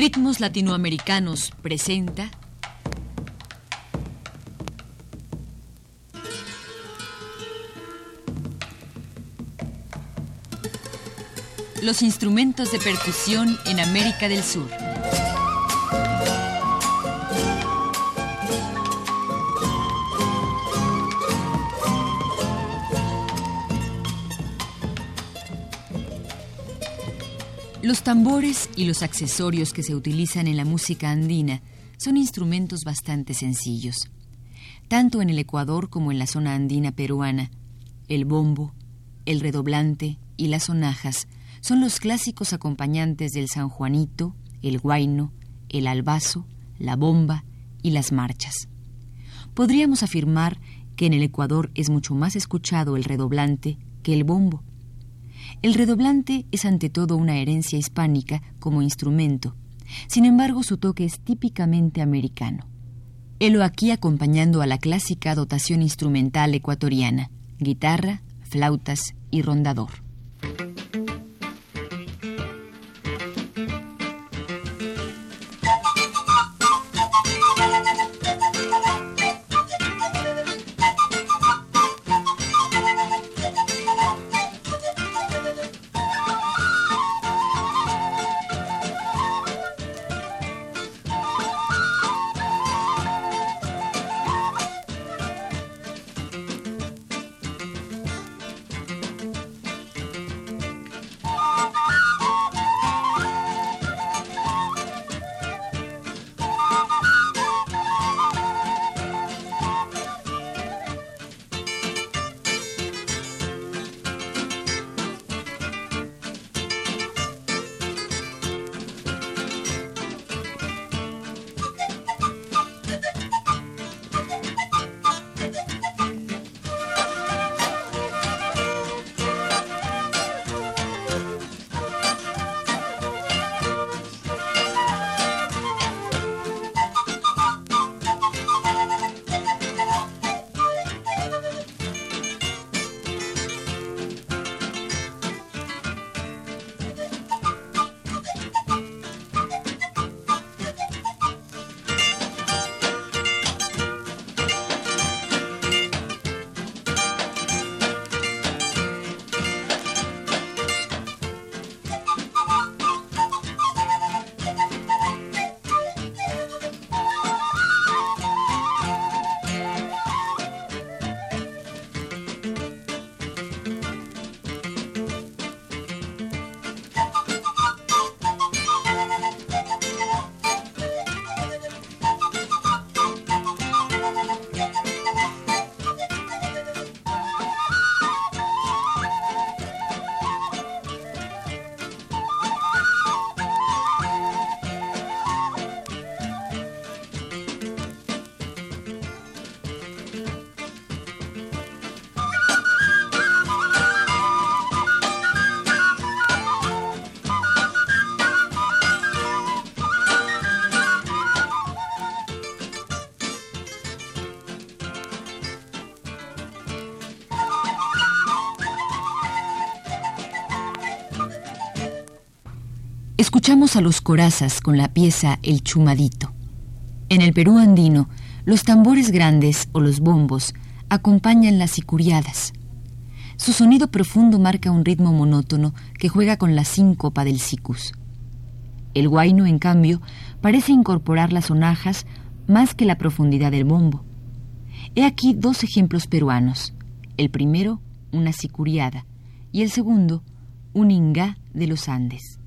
Ritmos Latinoamericanos presenta Los instrumentos de percusión en América del Sur. Los tambores y los accesorios que se utilizan en la música andina son instrumentos bastante sencillos. Tanto en el Ecuador como en la zona andina peruana, el bombo, el redoblante y las sonajas son los clásicos acompañantes del San Juanito, el guaino, el albazo, la bomba y las marchas. Podríamos afirmar que en el Ecuador es mucho más escuchado el redoblante que el bombo. El redoblante es ante todo una herencia hispánica como instrumento, sin embargo su toque es típicamente americano. Helo aquí acompañando a la clásica dotación instrumental ecuatoriana, guitarra, flautas y rondador. Escuchamos a los corazas con la pieza El Chumadito. En el Perú andino, los tambores grandes o los bombos acompañan las sicuriadas. Su sonido profundo marca un ritmo monótono que juega con la síncopa del sicus. El guaino, en cambio, parece incorporar las sonajas más que la profundidad del bombo. He aquí dos ejemplos peruanos. El primero, una sicuriada, y el segundo, un ingá de los Andes.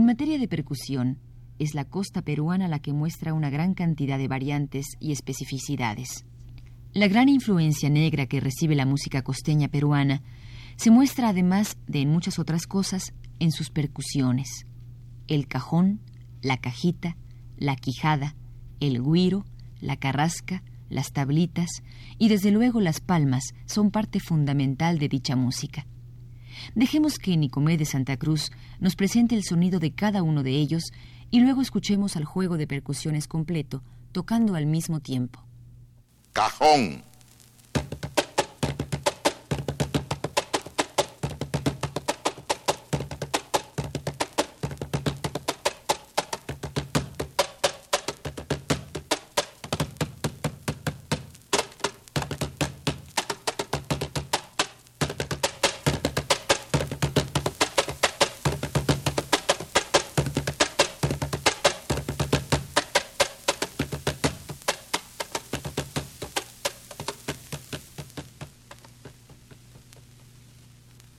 En materia de percusión, es la costa peruana la que muestra una gran cantidad de variantes y especificidades. La gran influencia negra que recibe la música costeña peruana se muestra además de en muchas otras cosas en sus percusiones. El cajón, la cajita, la quijada, el guiro, la carrasca, las tablitas y desde luego las palmas son parte fundamental de dicha música. Dejemos que Nicomé de Santa Cruz nos presente el sonido de cada uno de ellos y luego escuchemos al juego de percusiones completo, tocando al mismo tiempo. Cajón.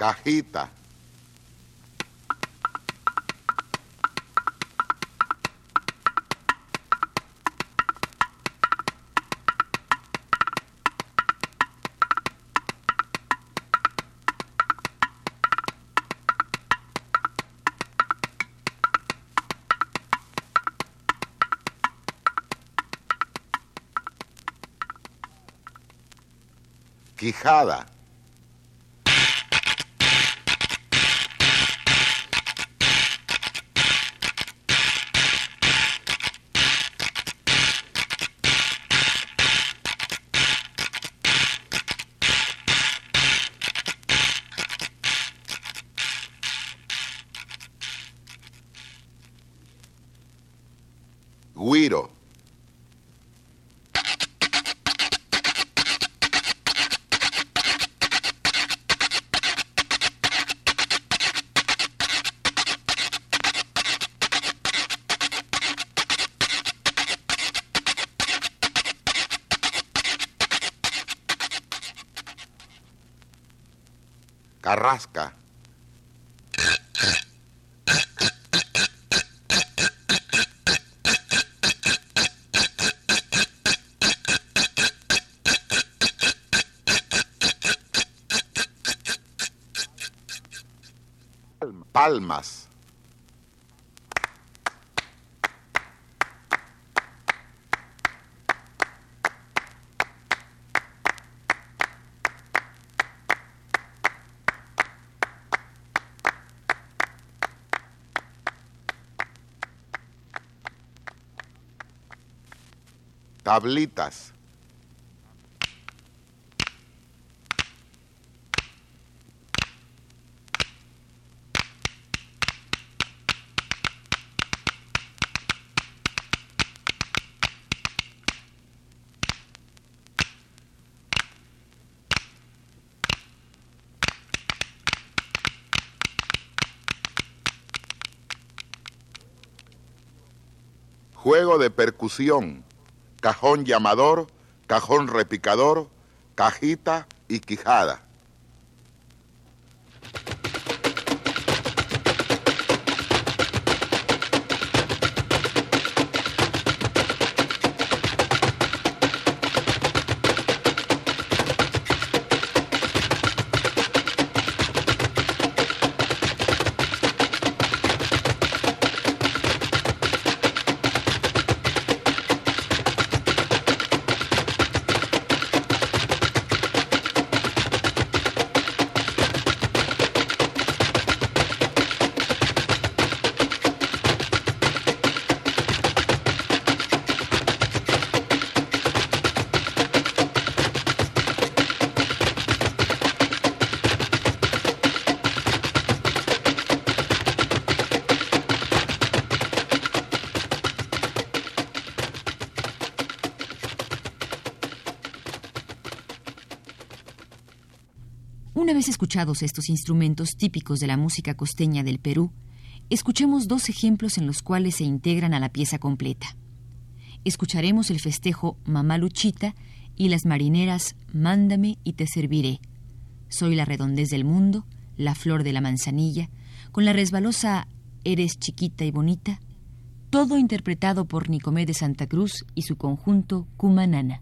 Cajita. Quijada. Carrasca. palmas. Tablitas. Juego de percusión, cajón llamador, cajón repicador, cajita y quijada. escuchados estos instrumentos típicos de la música costeña del Perú, escuchemos dos ejemplos en los cuales se integran a la pieza completa. Escucharemos el festejo Mamá Luchita y las marineras Mándame y te serviré. Soy la redondez del mundo, la flor de la manzanilla, con la resbalosa Eres chiquita y bonita, todo interpretado por Nicomé de Santa Cruz y su conjunto Cumanana.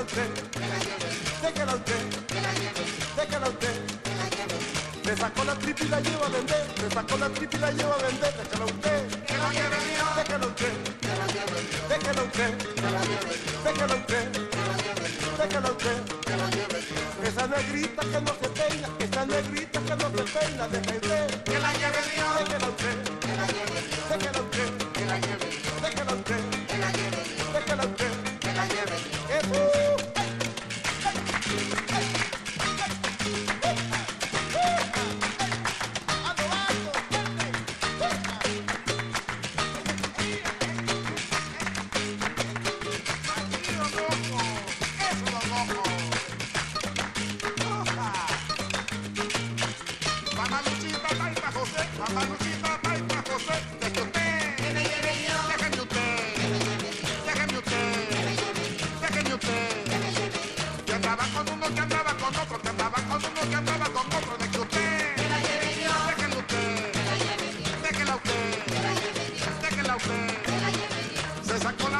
déjala usted, déjala usted, déjala usted. Le sacó la tripa y la lleva a vender, le sacó la tripa lleva a vender, déjala usted, déjala usted, déjala usted, déjala usted, déjala usted. Esa negrita que no se peina, esa negrita que no se peina, déjala usted, déjala usted, déjala usted, déjala usted, déjala usted. Woo!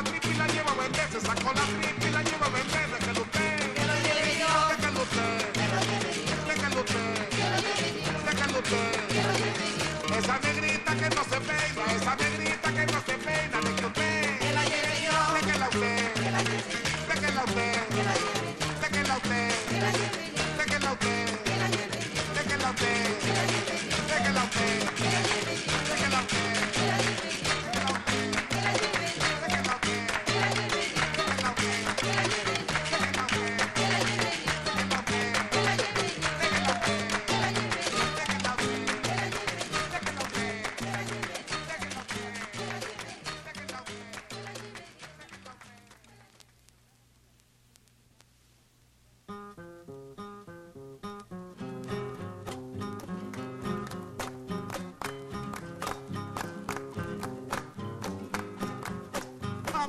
la tripi la lleva buen veces, sacó la tripi la lleva buen veces, déjalo usted, usted, usted, usted, esa negrita que no se pega, esa negrita que no se.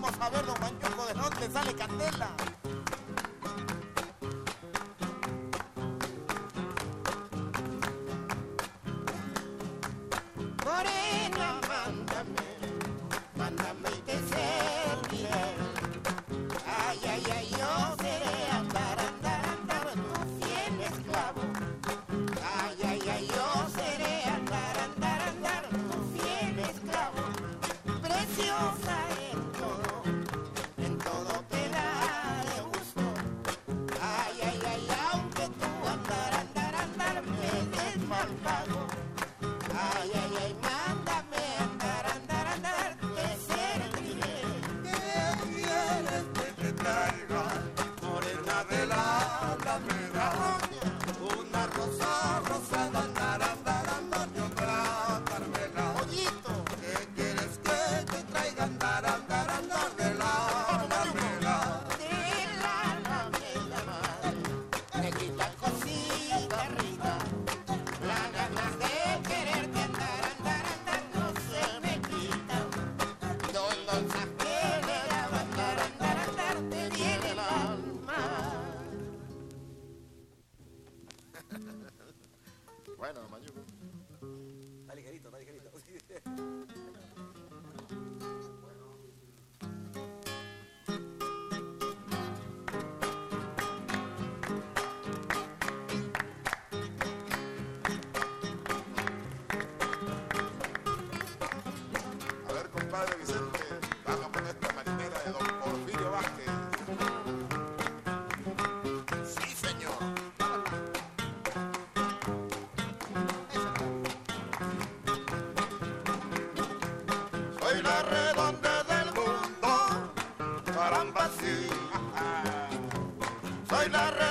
Vamos a ver, don Manchuco, ¿de dónde sale candela? Soy la redonda del mundo. Caramba, sí. Soy la redonda.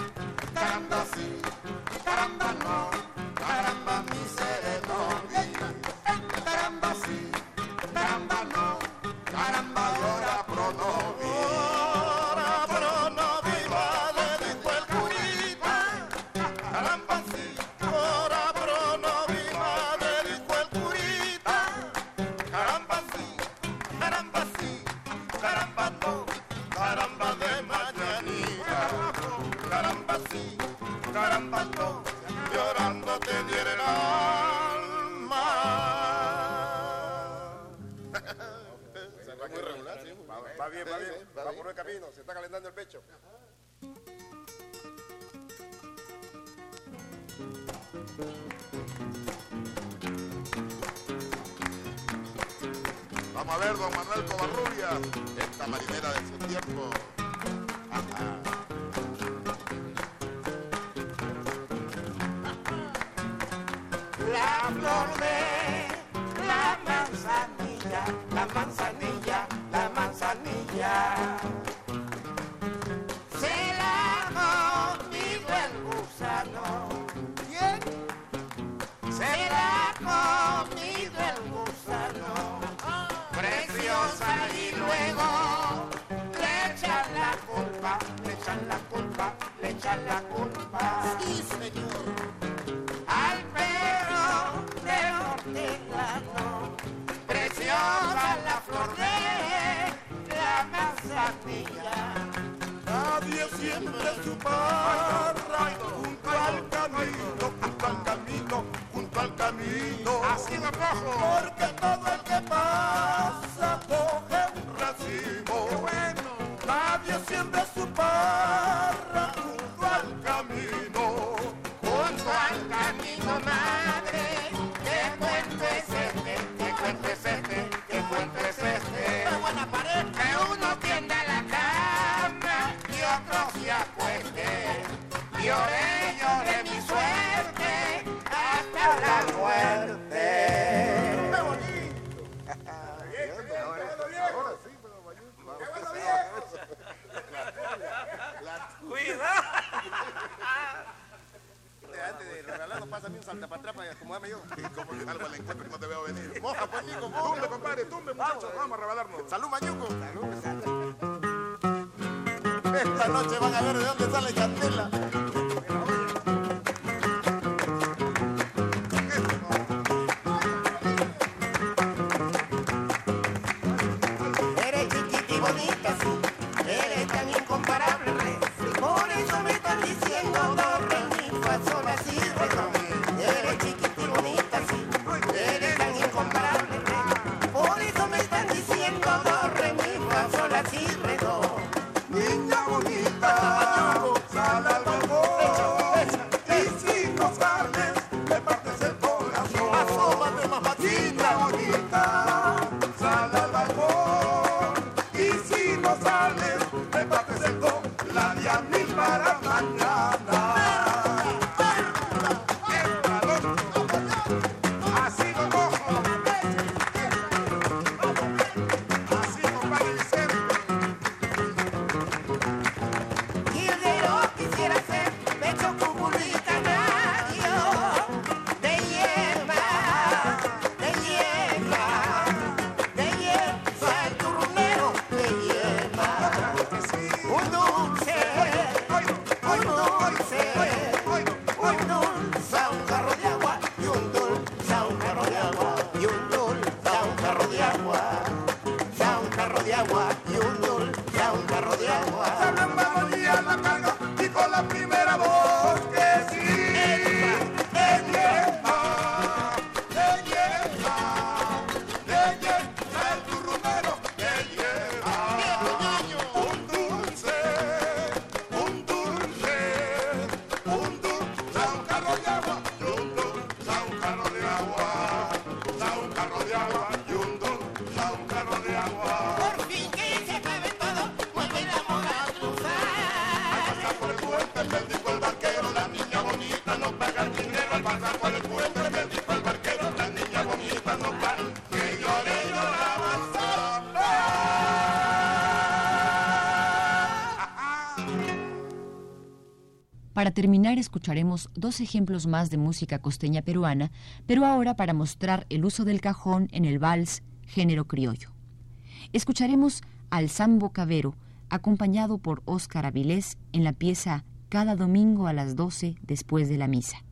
Vamos a ver, don Manuel Covarrubia, esta marinera de su tiempo. La flor de la manzanilla, la manzanilla, la manzanilla. La culpa. Sí, señor al perro de hortelano. Preciosa la flor de la manzanilla. Nadie siempre su parra junto al camino, junto al camino, junto al camino. Así de rojo. Porque todo el que pasa Lloré, lloré mi suerte hasta la muerte. ¡Qué bonito! Ahora sí, pero ¡Cuidado! Antes de regalarlo, pásame un saltapatrapa y acomodame yo. Y como que algo al encuentro y no te veo venir. Moja, pues, Nico, moja. Tumbe, compadre, tumbe, muchachos. Vamos a regalarnos. Salud, Mañuco. Esta noche van a ver de dónde sale Candela. Para terminar, escucharemos dos ejemplos más de música costeña peruana, pero ahora para mostrar el uso del cajón en el vals, género criollo. Escucharemos al Sambo Cabero, acompañado por Óscar Avilés en la pieza Cada domingo a las 12 después de la misa.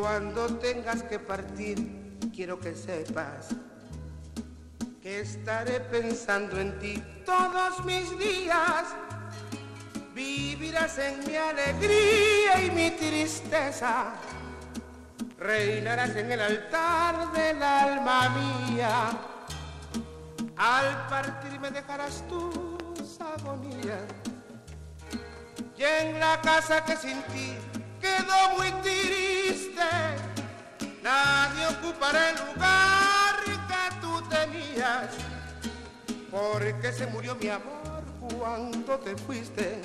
Cuando tengas que partir, quiero que sepas que estaré pensando en ti todos mis días. Vivirás en mi alegría y mi tristeza. Reinarás en el altar del alma mía. Al partir me dejarás tus agonías. Y en la casa que sin ti quedó muy Nadie ocupará el lugar que tú tenías, porque se murió mi amor cuando te fuiste.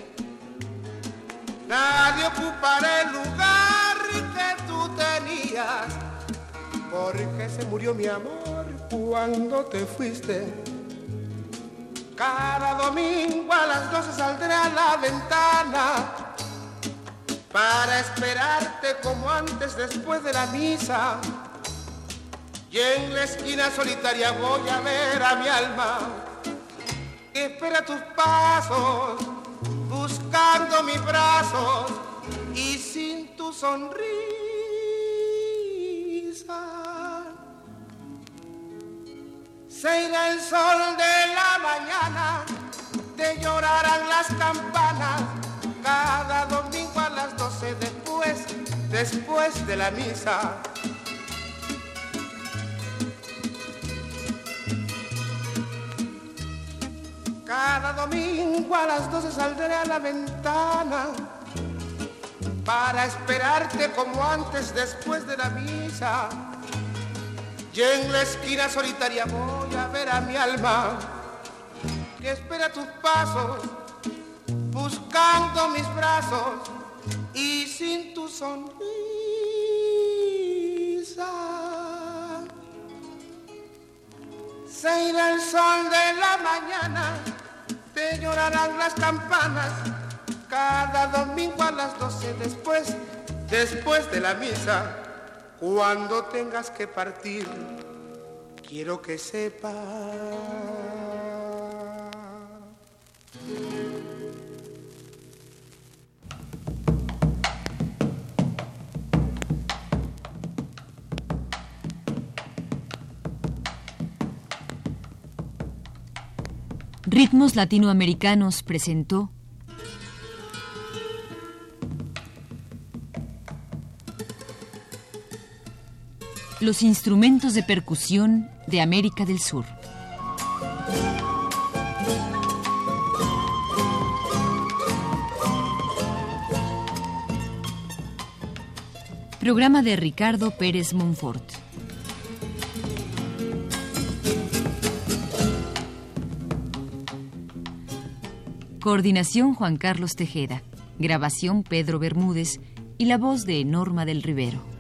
Nadie ocupará el lugar que tú tenías, porque se murió mi amor cuando te fuiste. Cada domingo a las 12 saldré a la ventana para esperarte como antes después de la misa. Y en la esquina solitaria voy a ver a mi alma que espera tus pasos, buscando mis brazos y sin tu sonrisa. Se irá el sol de la mañana, te llorarán las campanas cada domingo las doce después, después de la misa. Cada domingo a las doce saldré a la ventana para esperarte como antes después de la misa. Y en la esquina solitaria voy a ver a mi alma que espera tus pasos buscando mis brazos y sin tu sonrisa. Se irá el sol de la mañana, te llorarán las campanas cada domingo a las doce después, después de la misa. Cuando tengas que partir, quiero que sepas Ritmos Latinoamericanos presentó Los instrumentos de percusión de América del Sur. Programa de Ricardo Pérez Monfort. Coordinación Juan Carlos Tejeda. Grabación Pedro Bermúdez y la voz de Norma del Rivero.